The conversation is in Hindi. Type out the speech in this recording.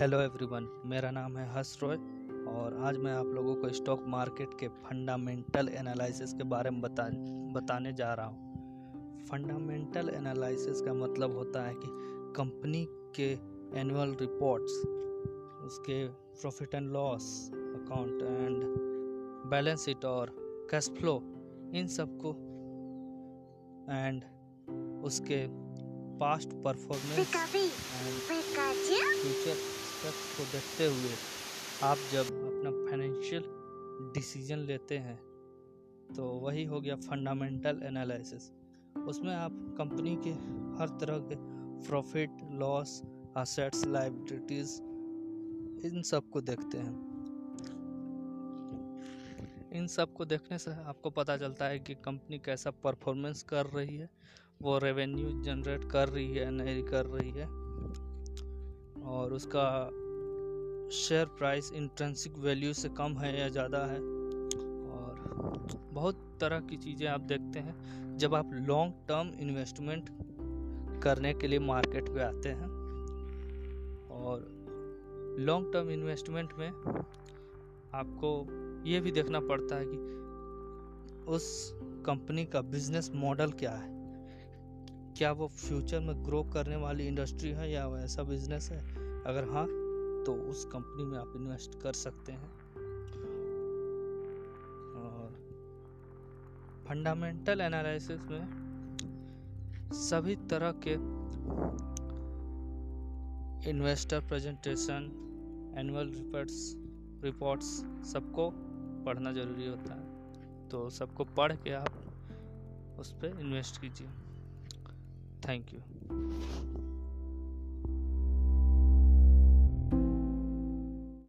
हेलो एवरीवन मेरा नाम है हर्ष रॉय और आज मैं आप लोगों को स्टॉक मार्केट के फंडामेंटल एनालिसिस के बारे में बता बताने जा रहा हूँ। फंडामेंटल एनालिसिस का मतलब होता है कि कंपनी के एनुअल रिपोर्ट्स उसके profit and loss account and balance sheet और कैश फ्लो इन सबको एंड उसके past performance and future steps को देखते हुए आप जब अपना फाइनेंशियल डिसीज़न लेते हैं तो वही हो गया फंडामेंटल एनालिसिस। उसमें आप कंपनी के हर तरह के प्रॉफिट, लॉस असेट्स लाइबिलिटीज़, इन सबको देखते हैं। इन सबको देखने से आपको पता चलता है कि कंपनी कैसा परफॉर्मेंस कर रही है, वो रेवेन्यू जनरेट कर रही है नहीं कर रही है। और उसका शेयर प्राइस इंट्रेंसिक वैल्यू से कम है या ज़्यादा है। और बहुत तरह की चीज़ें आप देखते हैं जब आप लॉन्ग टर्म इन्वेस्टमेंट करने के लिए मार्केट पे आते हैं। और लॉन्ग टर्म इन्वेस्टमेंट में आपको ये भी देखना पड़ता है कि उस कंपनी का बिज़नेस मॉडल क्या है। क्या वो फ्यूचर में ग्रो करने वाली इंडस्ट्री है या ऐसा बिज़नेस है? अगर हाँ तो उस कंपनी में आप इन्वेस्ट कर सकते हैं। और फंडामेंटल एनालिसिस में सभी तरह के investor presentation, annual reports reports सबको पढ़ना ज़रूरी होता है। तो सबको पढ़ के आप उस पर इन्वेस्ट कीजिए। Thank you